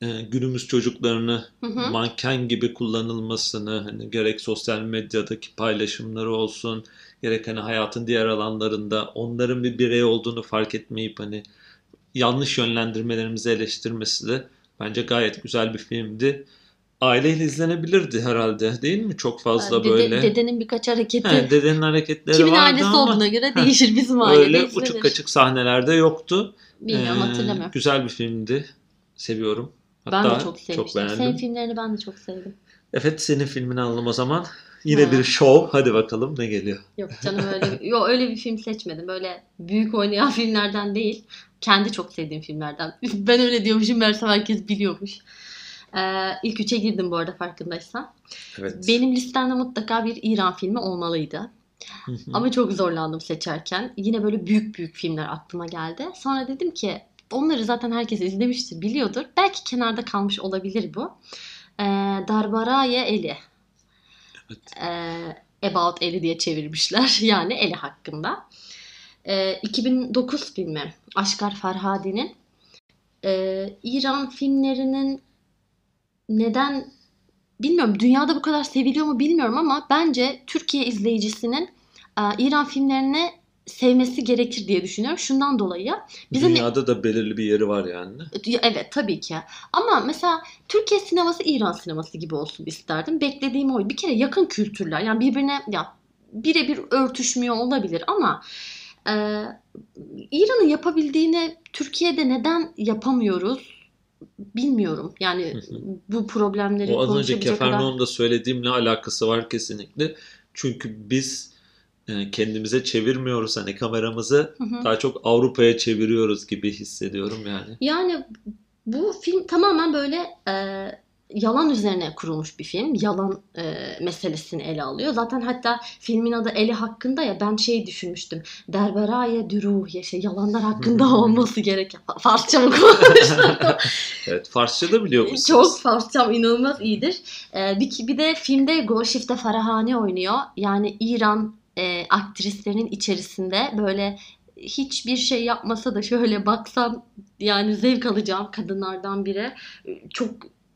e, günümüz çocuklarını Hı hı. manken gibi kullanılmasını hani gerek sosyal medyadaki paylaşımları olsun gerek hani hayatın diğer alanlarında onların bir birey olduğunu fark etmeyip hani yanlış yönlendirmelerimizi eleştirmesi de bence gayet güzel bir filmdi. Aileyle izlenebilirdi herhalde değil mi? Çok fazla Dede- böyle. Dedenin birkaç hareketi. He, dedenin hareketleri Kimin vardı ailesi ama olduğuna göre değişir. Bizim ailede öyle izlenir. uçuk kaçık sahnelerde yoktu. Bilmiyorum Ee, hatırlamıyorum. Güzel bir filmdi. Seviyorum. Ben Hatta de çok sevmiştim. beğendim. Senin filmlerini ben de çok sevdim. Evet senin filmini alalım o zaman. Yine Ha. bir show. Hadi bakalım ne geliyor. Yok canım öyle yok öyle bir film seçmedim. Böyle büyük oynayan filmlerden değil. Kendi çok sevdiğim filmlerden. Ben öyle diyormuşum meğersem herkes biliyormuş. Ee, ilk üçe girdim bu arada farkındaysan. Evet. Benim listemde mutlaka bir İran filmi olmalıydı. Ama çok zorlandım seçerken. Yine böyle büyük büyük filmler aklıma geldi. Sonra dedim ki onları zaten herkes izlemiştir, biliyordur. Belki kenarda kalmış olabilir bu. Ee, Darbaraye Eli. Evet. Ee, About Eli diye çevirmişler. Yani Eli hakkında. Ee, 2009 filmi. Aşkar Farhadi'nin. Ee, İran filmlerinin neden bilmiyorum dünyada bu kadar seviliyor mu bilmiyorum ama bence Türkiye izleyicisinin e, İran filmlerini sevmesi gerekir diye düşünüyorum. Şundan dolayı. Bizim Dünyada da belirli bir yeri var yani. Evet tabii ki. Ama mesela Türkiye sineması İran sineması gibi olsun isterdim. Beklediğim oydu. Bir kere yakın kültürler. Yani birbirine ya birebir örtüşmüyor olabilir ama e, İran'ın yapabildiğini Türkiye'de neden yapamıyoruz bilmiyorum. Yani bu problemleri O az önce kadar... Kefernaum'da söylediğimle alakası var kesinlikle. Çünkü biz e, kendimize çevirmiyoruz hani kameramızı. Hı hı. Daha çok Avrupa'ya çeviriyoruz gibi hissediyorum yani. Yani bu film tamamen böyle e, yalan üzerine kurulmuş bir film. Yalan e, meselesini ele alıyor. Zaten hatta filmin adı Eli hakkında ya ben şey düşünmüştüm. Derberaye düruh ya şey yalanlar hakkında olması gereken. Fa- Farsça mı konuştum? Evet Farsça da biliyor musunuz? Çok Farsçam inanılmaz iyidir. E, bir, bir de filmde Goşifte Farahani oynuyor. Yani İran e, aktrislerinin içerisinde böyle hiçbir şey yapmasa da şöyle baksam yani zevk alacağım kadınlardan biri. Çok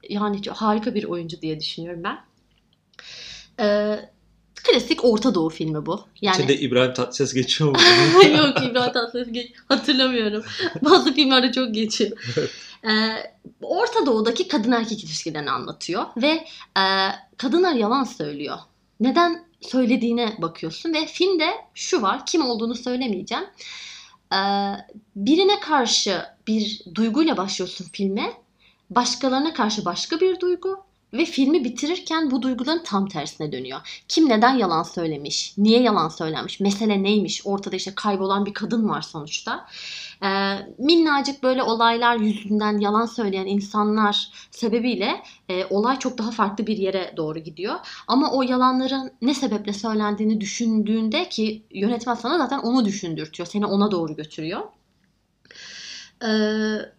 yani harika bir oyuncu diye düşünüyorum ben. Ee, Klasik Orta Doğu filmi bu. Yani İçinde İbrahim Tatlıses geçiyor mu? Yok İbrahim Tatlıses geç- hatırlamıyorum. Bazı filmlerde çok geçiyor. Ee, Orta Doğu'daki kadın erkek ilişkilerini anlatıyor ve e, kadınlar yalan söylüyor. Neden söylediğine bakıyorsun ve filmde şu var kim olduğunu söylemeyeceğim. Ee, birine karşı bir duyguyla başlıyorsun filme. Başkalarına karşı başka bir duygu ve filmi bitirirken bu duyguların tam tersine dönüyor. Kim neden yalan söylemiş? Niye yalan söylemiş? Mesele neymiş? Ortada işte kaybolan bir kadın var sonuçta. Ee, minnacık böyle olaylar yüzünden yalan söyleyen insanlar sebebiyle e, olay çok daha farklı bir yere doğru gidiyor. Ama o yalanların ne sebeple söylendiğini düşündüğünde ki yönetmen sana zaten onu düşündürtüyor. Seni ona doğru götürüyor. Ee,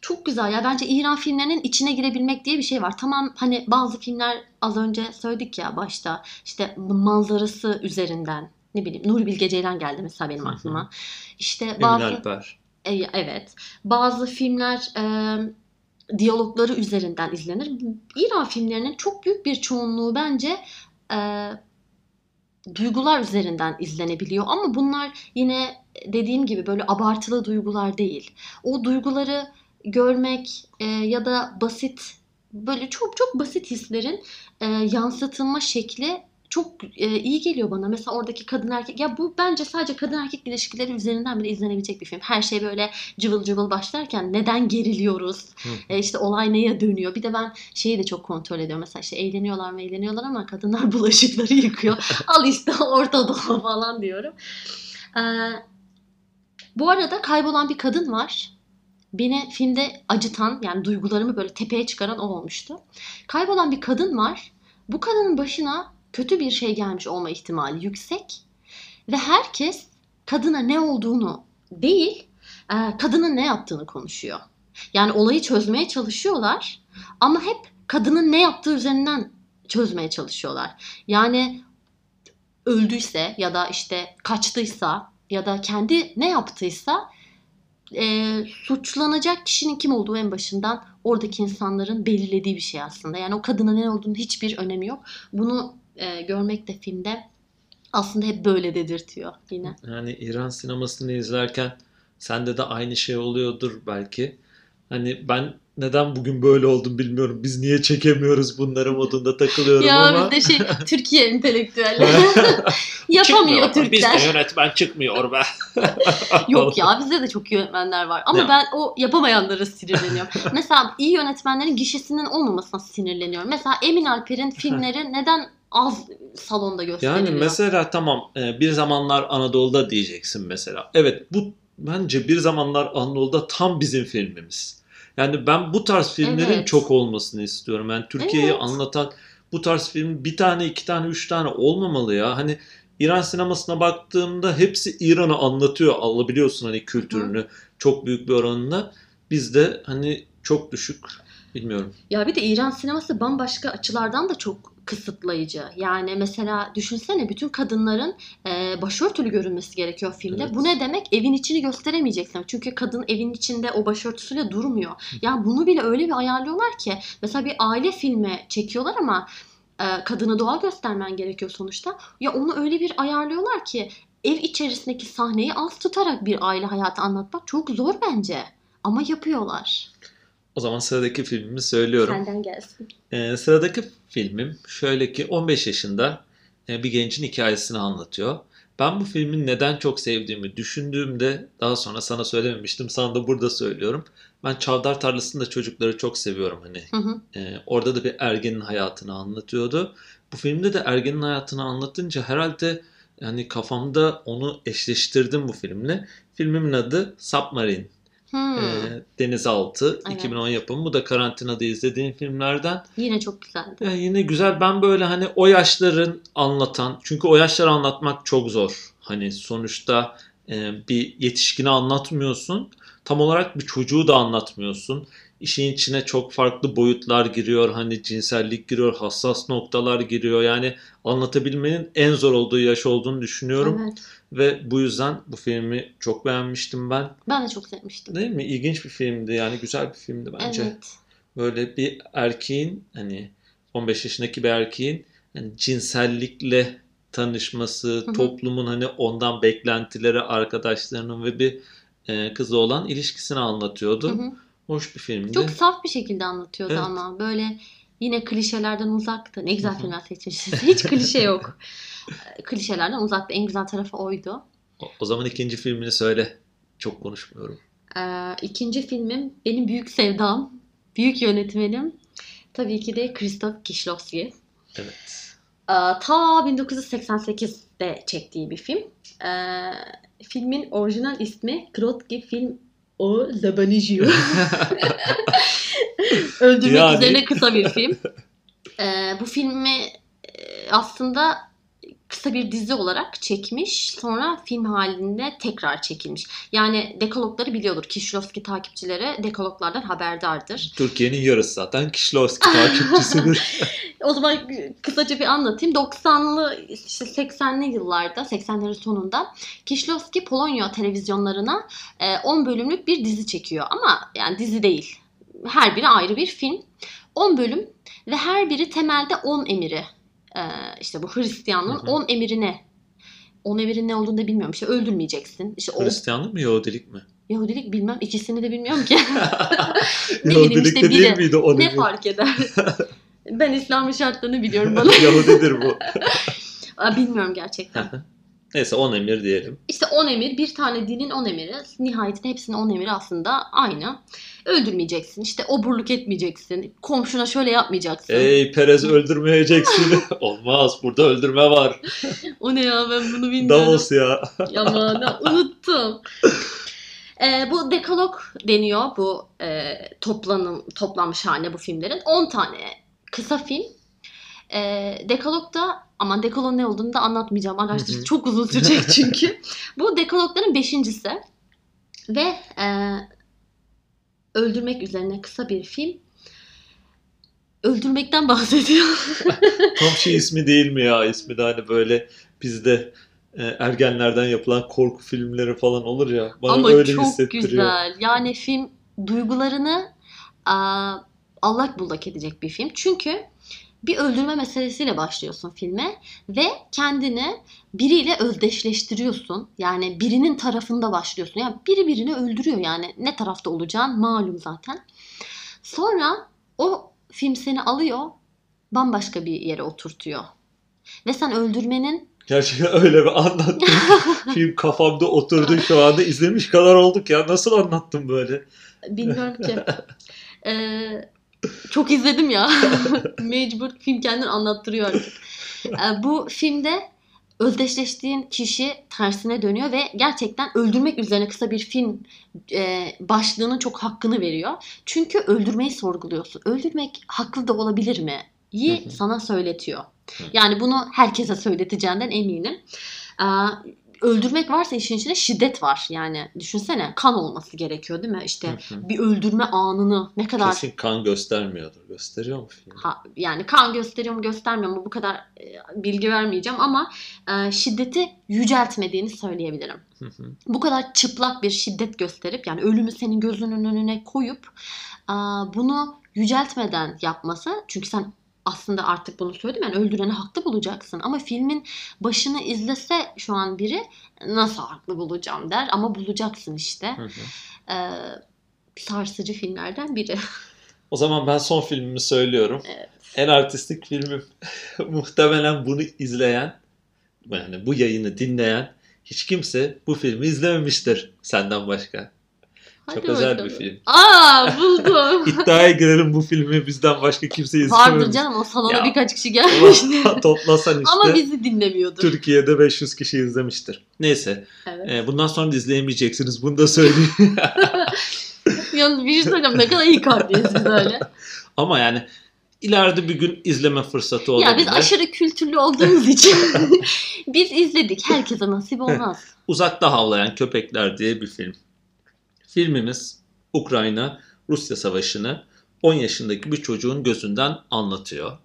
çok güzel ya. Bence İran filmlerinin içine girebilmek diye bir şey var. Tamam hani bazı filmler az önce söyledik ya başta işte manzarası üzerinden ne bileyim Nuri Bilge Ceylan geldi mesela benim Hı hı. aklıma. İşte Emin bazı Alper. e, evet bazı filmler e, diyalogları üzerinden izlenir. İran filmlerinin çok büyük bir çoğunluğu bence e, duygular üzerinden izlenebiliyor ama bunlar yine dediğim gibi böyle abartılı duygular değil. O duyguları görmek e, ya da basit böyle çok çok basit hislerin e, yansıtılma şekli çok e, iyi geliyor bana. Mesela oradaki kadın erkek ya bu bence sadece kadın erkek ilişkileri üzerinden bile izlenebilecek bir film. Her şey böyle cıvıl cıvıl başlarken neden geriliyoruz? E, işte olay neye dönüyor? Bir de ben şeyi de çok kontrol ediyorum. Mesela işte eğleniyorlar mı eğleniyorlar ama kadınlar bulaşıkları yıkıyor. Al işte Orta Doğu falan diyorum. Ee, bu arada kaybolan bir kadın var. Beni filmde acıtan yani duygularımı böyle tepeye çıkaran o olmuştu. Kaybolan bir kadın var. Bu kadının başına kötü bir şey gelmiş olma ihtimali yüksek. Ve herkes kadına ne olduğunu değil, e, kadının ne yaptığını konuşuyor. Yani olayı çözmeye çalışıyorlar ama hep kadının ne yaptığı üzerinden çözmeye çalışıyorlar. Yani öldüyse ya da işte kaçtıysa ya da kendi ne yaptıysa e, suçlanacak kişinin kim olduğu en başından oradaki insanların belirlediği bir şey aslında. Yani o kadına ne olduğunu hiçbir önemi yok. Bunu e, görmek de filmde aslında hep böyle dedirtiyor yine. Yani İran sinemasını izlerken sende de aynı şey oluyordur belki. Hani ben neden bugün böyle oldum bilmiyorum. Biz niye çekemiyoruz bunları modunda takılıyorum Ya ama. bizde şey Türkiye entelektüeli. Yapamıyor Çıkmıyor. Bizde Türkler. yönetmen çıkmıyor be. Yok ya bizde de çok iyi yönetmenler var. Ama Ya. ben o yapamayanlara sinirleniyorum. Mesela iyi yönetmenlerin gişesinin olmamasına sinirleniyorum. Mesela Emin Alper'in filmleri neden az salonda gösteriliyor? Yani mesela tamam e, bir zamanlar Anadolu'da diyeceksin mesela. Evet bu bence bir zamanlar Anadolu'da tam bizim filmimiz. Yani ben bu tarz filmlerin Evet. çok olmasını istiyorum. Yani Türkiye'yi Evet. anlatan bu tarz film bir tane iki tane üç tane olmamalı ya. Hani İran sinemasına baktığımda hepsi İran'ı anlatıyor. Alabiliyorsun hani kültürünü çok büyük bir oranında. Bizde hani çok düşük. Bilmiyorum. Ya bir de İran sineması bambaşka açılardan da çok kısıtlayıcı. Yani mesela düşünsene bütün kadınların e, başörtülü görünmesi gerekiyor filmde. Evet. Bu ne demek? Evin içini gösteremeyeceksin. Çünkü kadın evin içinde o başörtüsüyle durmuyor. Ya bunu bile öyle bir ayarlıyorlar ki mesela bir aile filmi çekiyorlar ama e, kadını doğal göstermen gerekiyor sonuçta. Ya onu öyle bir ayarlıyorlar ki ev içerisindeki sahneyi az tutarak bir aile hayatı anlatmak çok zor bence. Ama yapıyorlar. O zaman sıradaki filmimi söylüyorum. Senden gelsin. Ee, sıradaki filmim şöyle ki 15 yaşında e, bir gencin hikayesini anlatıyor. Ben bu filmin neden çok sevdiğimi düşündüğümde daha sonra sana söylememiştim. Sana da burada söylüyorum. Ben Çavdar Tarlası'nda çocukları çok seviyorum. Hani Hı hı. e, orada da bir ergenin hayatını anlatıyordu. Bu filmde de ergenin hayatını anlatınca herhalde yani kafamda onu eşleştirdim bu filmle. Filmimin adı Submarine. Hmm. E, Denizaltı. Evet. 2010 yapımı. Bu da karantinada izlediğim filmlerden. Yine çok güzeldi. Ya yine güzel. Ben böyle hani o yaşların anlatan, çünkü o yaşları anlatmak çok zor. Hani sonuçta e, bir yetişkini anlatmıyorsun. Tam olarak bir çocuğu da anlatmıyorsun. İşin içine çok farklı boyutlar giriyor. Hani cinsellik giriyor, hassas noktalar giriyor. Yani anlatabilmenin en zor olduğu yaş olduğunu düşünüyorum. Evet. Ve bu yüzden bu filmi çok beğenmiştim ben. Ben de çok sevmiştim. Değil mi? İlginç bir filmdi. Yani güzel bir filmdi bence Evet. böyle bir erkeğin hani 15 yaşındaki bir erkeğin hani cinsellikle tanışması, hı. toplumun hani ondan beklentileri, arkadaşlarının ve bir e, kızı olan ilişkisini anlatıyordu. Hı hı. Hoş bir filmdi. Çok saf bir şekilde anlatıyordu Evet. ama böyle yine klişelerden uzaktı. Ne güzel filmler seçmişsiniz. Hiç klişe yok. Ee, Klişelerden uzak. En güzel tarafı oydu. O, o zaman ikinci filmini söyle. Çok konuşmuyorum. Ee, ikinci filmim benim büyük sevdam. Büyük yönetmenim. Tabii ki de Krzysztof Kieślowski. Evet. Ee, ta 1988'de çektiği bir film. Ee, filmin orijinal ismi Krótki Film o Zabaniju. Öldürmek Yani. üzerine kısa bir film. Ee, bu filmi e, aslında kısa bir dizi olarak çekmiş. Sonra film halinde tekrar çekilmiş. Yani dekalogları biliyordur. Kieślowski takipçileri dekaloglardan haberdardır. Türkiye'nin yarısı zaten Kişlovski takipçisidir. O zaman kısaca bir anlatayım. 90'lı, işte 80'li yıllarda, 80'lerin sonunda Kieślowski Polonya televizyonlarına e, 10 bölümlük bir dizi çekiyor. Ama yani dizi değil. Her biri ayrı bir film. 10 bölüm ve her biri temelde 10 emiri. E, işte bu Hristiyanlığın Hı hı. 10 emirine 10 emirin ne olduğunu da bilmiyorum. İşte öldürmeyeceksin. İşte o Hristiyanlık mı Yahudilik mi? Yahudilik bilmem. ikisini de bilmiyorum ki. Ne Yahudilik işte de değil miydi o ne nevi? fark eder? ben İslam'ın şartlarını biliyorum bana. Yahudidir bu. Bilmiyorum gerçekten. Neyse on emir diyelim. İşte 10 emir, bir tane dinin 10 emiri. Nihayetinde hepsinin 10 emiri aslında aynı. Öldürmeyeceksin, işte oburluk etmeyeceksin, komşuna şöyle yapmayacaksın. Ey Perez öldürmeyeceksin. Olmaz burada öldürme var. O ne ya ben bunu bilmiyorum. Davos ya. Aman ha, unuttum. Ee, bu dekalog deniyor bu e, toplanım toplanmış haline bu filmlerin. 10 tane kısa film. E, dekalogda aman dekalog ne olduğunu da anlatmayacağım. Araştırıcı çok uzun sürecek çünkü. bu dekalogların beşincisi. Ve e, öldürmek üzerine kısa bir film. Öldürmekten bahsediyor. Tam şey ismi değil mi ya? İsmi de hani böyle bizde ergenlerden yapılan korku filmleri falan olur ya. Bana Ama öyle çok hissettiriyor. güzel. Yani film duygularını aa, allak bullak edecek bir film. Çünkü bir öldürme meselesiyle başlıyorsun filme ve kendini biriyle özdeşleştiriyorsun. Yani birinin tarafında başlıyorsun. Yani biri birini öldürüyor yani ne tarafta olacağın malum zaten. Sonra o film seni alıyor bambaşka bir yere oturtuyor. Ve sen öldürmenin Gerçekten öyle bir anlattın. Film kafamda oturdu şu anda. izlemiş kadar olduk ya. Nasıl anlattın böyle? Bilmiyorum ki. Ee, çok izledim ya. Mecbur film kendini anlattırıyor artık. Ee, bu filmde özdeşleştiğin kişi tersine dönüyor ve gerçekten öldürmek üzerine kısa bir film e, başlığının çok hakkını veriyor. Çünkü öldürmeyi sorguluyorsun. Öldürmek haklı da olabilir mi? yi sana söyletiyor. Yani bunu herkese söyleteceğinden eminim. Öldürmek varsa işin içinde şiddet var. Yani düşünsene kan olması gerekiyor değil mi? İşte Hı hı. bir öldürme anını ne kadar Kesin kan göstermiyordur. Gösteriyor mu film? ha, yani kan gösteriyor mu göstermiyor mu bu kadar e, bilgi vermeyeceğim ama e, şiddeti yüceltmediğini söyleyebilirim. Hı hı. Bu kadar çıplak bir şiddet gösterip yani ölümü senin gözünün önüne koyup e, bunu yüceltmeden yapması çünkü sen aslında artık bunu söyledim yani öldüreni haklı bulacaksın ama filmin başını izlese şu an biri nasıl haklı bulacağım der ama bulacaksın işte. Hı hı. E, sarsıcı filmlerden biri. O zaman ben son filmimi söylüyorum. Evet. En artistik filmim. Muhtemelen bunu izleyen, yani bu yayını dinleyen hiç kimse bu filmi izlememiştir senden başka. Hadi Çok özel bir bakalım. film. Aa buldum. İddiaya girelim bu filmi bizden başka kimse Vardır izlememiş. canım o salona Ya. birkaç kişi gelmişti. Toplasan işte Ama bizi dinlemiyordur. Türkiye'de 500 kişi izlemiştir. Neyse. Evet. e, bundan sonra da izleyemeyeceksiniz. Bunu da söyleyeyim. Yalnız bir şey söyleyeceğim ne kadar iyi kalpliyesiniz öyle. Ama yani ileride bir gün izleme fırsatı olabilir. ya biz aşırı kültürlü olduğumuz için biz izledik. Herkese nasip olmaz. Uzakta Havlayan Köpekler diye bir film. Filmimiz Ukrayna-Rusya Savaşı'nı 10 yaşındaki bir çocuğun gözünden anlatıyor.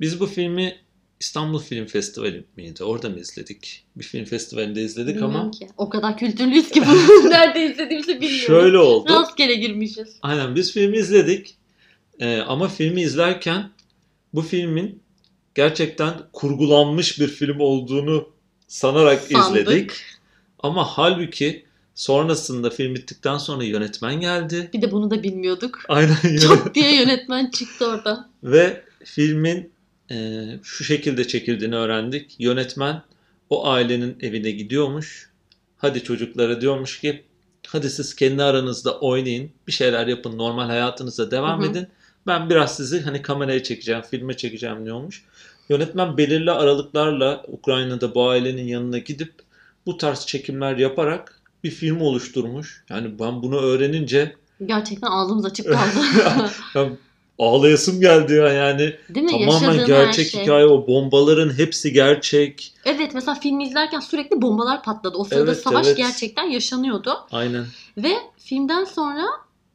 Biz bu filmi İstanbul Film Festivali miydi? Orada mı izledik? Bir film festivalinde izledik Bilmiyorum ama ki. O kadar kültürlüyüz ki bunu nerede izlediğimizi bilmiyorum. şöyle oldu. Rastgele girmişiz. Aynen biz filmi izledik. Ee, ama filmi izlerken bu filmin gerçekten kurgulanmış bir film olduğunu sanarak Sandık. izledik. Ama halbuki sonrasında film bittikten sonra yönetmen geldi. Bir de bunu da bilmiyorduk. Aynen Çok diye yönetmen çıktı orada. Ve filmin e, şu şekilde çekildiğini öğrendik. Yönetmen o ailenin evine gidiyormuş. Hadi çocuklara diyormuş ki hadi siz kendi aranızda oynayın. Bir şeyler yapın. Normal hayatınıza devam Hı hı. edin. Ben biraz sizi hani kameraya çekeceğim, filme çekeceğim diyormuş. Yönetmen belirli aralıklarla Ukrayna'da bu ailenin yanına gidip bu tarz çekimler yaparak bir film oluşturmuş. Yani ben bunu öğrenince Gerçekten ağzımız açık kaldı. ağlayasım geldi ya yani. Değil mi? Tamamen Yaşadığın gerçek şey. hikaye o bombaların hepsi gerçek. Evet mesela filmi izlerken sürekli bombalar patladı. O sırada Evet, savaş evet. gerçekten yaşanıyordu. Aynen. Ve filmden sonra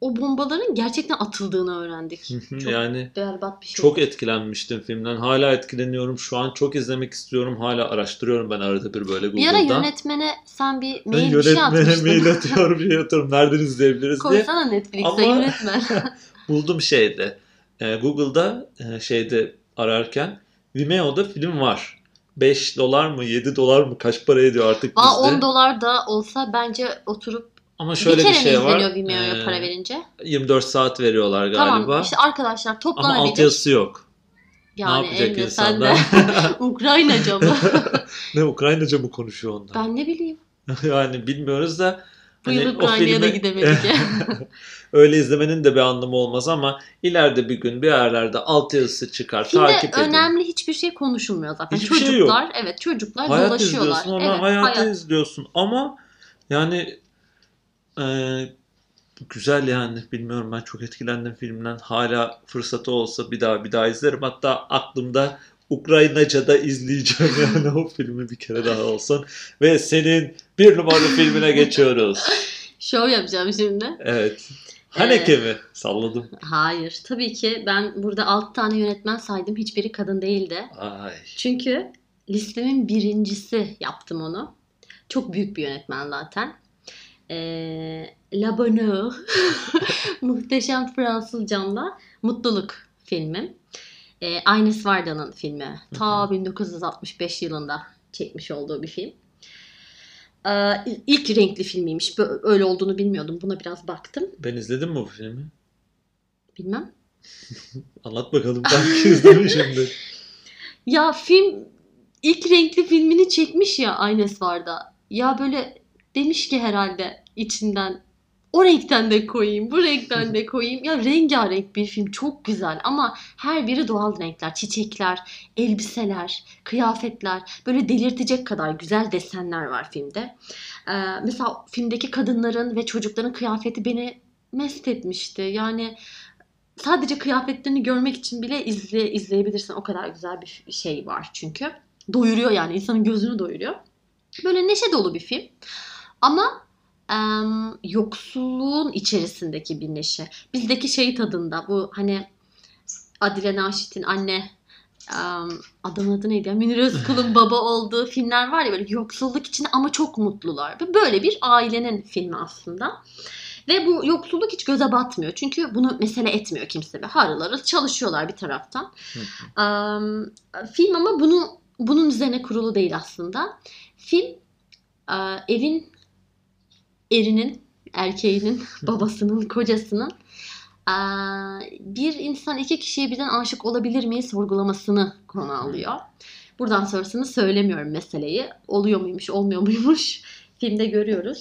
o bombaların gerçekten atıldığını öğrendik. Çok yani berbat bir şey. çok etkilenmiştim filmden. Hala etkileniyorum. Şu an çok izlemek istiyorum. Hala araştırıyorum ben arada bir böyle bir ara yönetmene sen bir Ben mail bir şey yönetmene atmıştın. mail atıyorum, şey atıyorum. Nereden izleyebiliriz diye. Koysana Netflix'e Ama- yönetmen. Buldum şeyde. e, Google'da e, şeyde ararken Vimeo'da film var. 5 dolar mı 7 dolar mı kaç para ediyor artık Aa, bizde. 10 dolar da olsa bence oturup Ama şöyle bir bir, kere şey mi var. Vimeo'ya e, para verince? 24 saat veriyorlar galiba. Tamam işte arkadaşlar Ama toplanabilir. altyazısı yok. yani ne yapacak Emre sen de insanlar? Ukraynaca mı? ne Ukraynaca mı konuşuyor onlar? ben ne bileyim. yani bilmiyoruz da Bu hani yıl Ukrayna'ya da filmi- gidemedik ya. öyle izlemenin de bir anlamı olmaz ama ileride bir gün bir yerlerde altyazısı çıkar Filmde takip edin. önemli hiçbir şey konuşulmuyor zaten. Hiçbir şey çocuklar, evet çocuklar Hayat dolaşıyorlar. izliyorsun onlar evet, hayatı hayat. izliyorsun ama yani e, güzel yani bilmiyorum ben çok etkilendim filmden hala fırsatı olsa bir daha bir daha izlerim hatta aklımda Ukraynaca da izleyeceğim yani o filmi bir kere daha olsun ve senin bir numaralı filmine geçiyoruz Şov yapacağım şimdi. evet Haneke mi salladım Hayır. Tabii ki ben burada 6 tane yönetmen saydım. Hiçbiri kadın değildi. ay Çünkü listemin birincisi yaptım onu. Çok büyük bir yönetmen zaten. Ee, La Bonheur. Muhteşem Fransız Can'la Mutluluk filmi. Ee, Ines Varda'nın filmi. Ta 1965 yılında çekmiş olduğu bir film. Ee, ilk renkli filmiymiş. Öyle olduğunu bilmiyordum. Buna biraz baktım. ben izledim mi bu filmi Bilmem. anlat bakalım belki izlemişimdir Ya film ilk renkli filmini çekmiş ya Ines Varda. Ya böyle demiş ki herhalde içinden o renkten de koyayım, bu renkten de koyayım. Ya rengarenk bir film çok güzel ama her biri doğal renkler, çiçekler, elbiseler, kıyafetler. Böyle delirtecek kadar güzel desenler var filmde. Ee, mesela filmdeki kadınların ve çocukların kıyafeti beni mest etmişti. Yani sadece kıyafetlerini görmek için bile izle, izleyebilirsin. O kadar güzel bir şey var çünkü. Doyuruyor yani insanın gözünü doyuruyor. Böyle neşe dolu bir film. Ama em, yoksulluğun içerisindeki bir neşe. Bizdeki şey tadında bu hani Adile Naşit'in anne em, adamın adı neydi ya? Münir Özkul'un baba olduğu filmler var ya böyle yoksulluk içinde ama çok mutlular. Böyle bir ailenin filmi aslında. Ve bu yoksulluk hiç göze batmıyor. Çünkü bunu mesele etmiyor kimse. Ve harıl harıl çalışıyorlar bir taraftan. Am, film ama bunu bunun üzerine kurulu değil aslında. Film e, evin erinin, erkeğinin, babasının, kocasının bir insan iki kişiye birden aşık olabilir mi sorgulamasını konu alıyor. Buradan sonrasını söylemiyorum meseleyi. Oluyor muymuş, olmuyor muymuş filmde görüyoruz.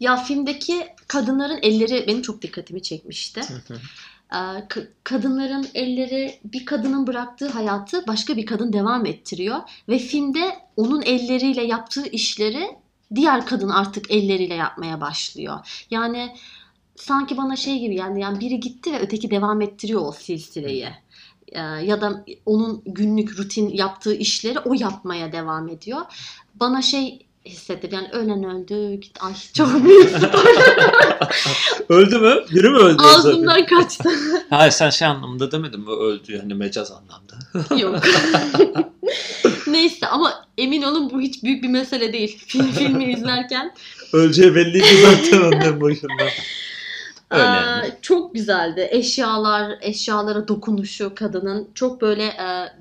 Ya filmdeki kadınların elleri benim çok dikkatimi çekmişti. Ka- kadınların elleri bir kadının bıraktığı hayatı başka bir kadın devam ettiriyor ve filmde onun elleriyle yaptığı işleri diğer kadın artık elleriyle yapmaya başlıyor. Yani sanki bana şey gibi geldi yani biri gitti ve öteki devam ettiriyor o silsileyi. Ee, ya da onun günlük rutin yaptığı işleri o yapmaya devam ediyor. Bana şey hissettir yani ölen öldü ay çok büyük öldü mü biri mi öldü ağzımdan kaçtı. Hayır sen şey anlamında demedin mi öldü hani mecaz anlamda. Yok. Neyse ama emin olun bu hiç büyük bir mesele değil. Film, filmi izlerken. Öleceği belliydi zaten ondan başında. Öyle yani. Çok güzeldi. Eşyalar, eşyalara dokunuşu kadının çok böyle e,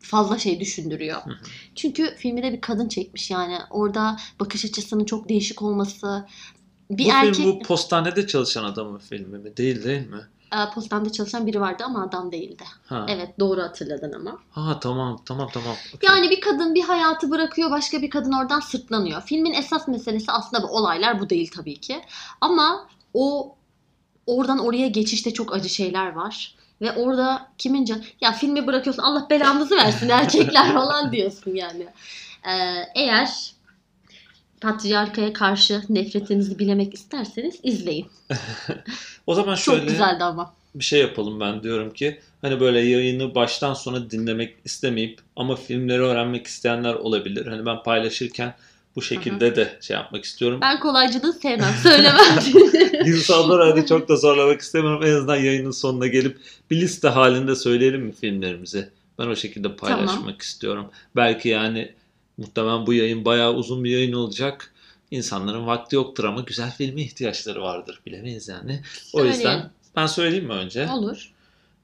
fazla şey düşündürüyor. Hı hı. Çünkü filmi de bir kadın çekmiş yani. Orada bakış açısının çok değişik olması. Bir bu erkek film bu postanede çalışan adamın filmi mi? Değil değil mi? e, postamda çalışan biri vardı ama adam değildi. Ha. Evet doğru hatırladın ama. Ha tamam tamam tamam. Okey. Yani bir kadın bir hayatı bırakıyor, başka bir kadın oradan sırtlanıyor. Filmin esas meselesi aslında bu olaylar bu değil tabii ki. Ama o oradan oraya geçişte çok acı şeyler var. Ve orada kimin can... Ya filmi bırakıyorsun Allah belanızı versin erkekler falan diyorsun yani. Ee, eğer patriarkaya karşı nefretinizi bilemek isterseniz izleyin. O zaman Çok şöyle güzeldi ama. bir şey yapalım ben diyorum ki hani böyle yayını baştan sona dinlemek istemeyip ama filmleri öğrenmek isteyenler olabilir. Hani ben paylaşırken bu şekilde de şey yapmak istiyorum. Ben kolaycılığı sevmem. Söylemem. İnsanları hani çok da zorlamak istemiyorum. En azından yayının sonuna gelip bir liste halinde söyleyelim mi filmlerimizi? Ben o şekilde paylaşmak Tamam. istiyorum. Belki yani muhtemelen bu yayın bayağı uzun bir yayın olacak. İnsanların vakti yoktur ama güzel filme ihtiyaçları vardır. Bilemeyiz yani. O yüzden Söyleyelim. ben söyleyeyim mi önce? Olur.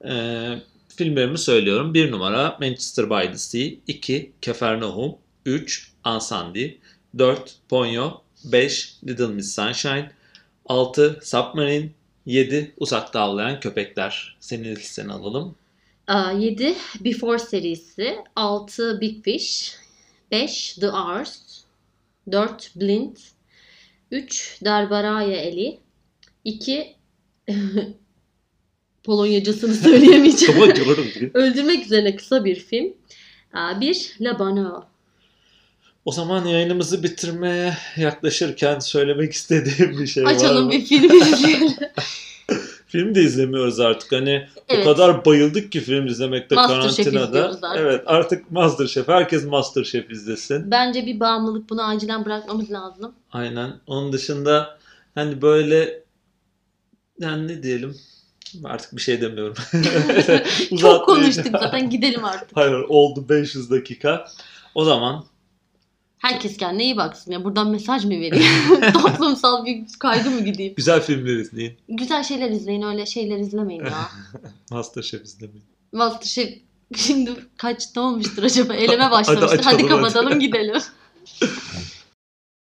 Ee, filmlerimi söylüyorum. 1 numara Manchester by the Sea, 2 Capernaum, 3 Ansandi, 4 Ponyo, 5 Little Miss Sunshine, 6 Submarine, 7 Uzakta Avlayan Köpekler. Senin listeni alalım. 7 Before serisi, 6 Big Fish, 5 The Hours, 4 Blind, 3 Darbaraya Eli, 2 Polonyacasını söyleyemeyeceğim. Öldürmek üzerine kısa bir film. 1 La Bonheur. o zaman yayınımızı bitirmeye yaklaşırken söylemek istediğim bir şey var Açalım mı? bir film. Film de izlemiyoruz artık. Hani Evet. o kadar bayıldık ki film izlemekte Masterchef karantinada. Evet artık Masterchef. Herkes Masterchef izlesin. Bence bir bağımlılık bunu acilen bırakmamız lazım. Aynen. Onun dışında hani böyle yani ne diyelim artık bir şey demiyorum. Çok konuştuk zaten gidelim artık. Hayır oldu 500 dakika. O zaman Herkes kendine iyi baksın ya. Buradan mesaj mı vereyim? Toplumsal bir kaygı mı gideyim? güzel filmler izleyin. Güzel şeyler izleyin öyle şeyler izlemeyin ya. Masterchef izlemeyin. Masterchef şimdi kaç ne olmuştur acaba? Eleme başlamıştır. açalım, Hadi hadi. kapatalım gidelim.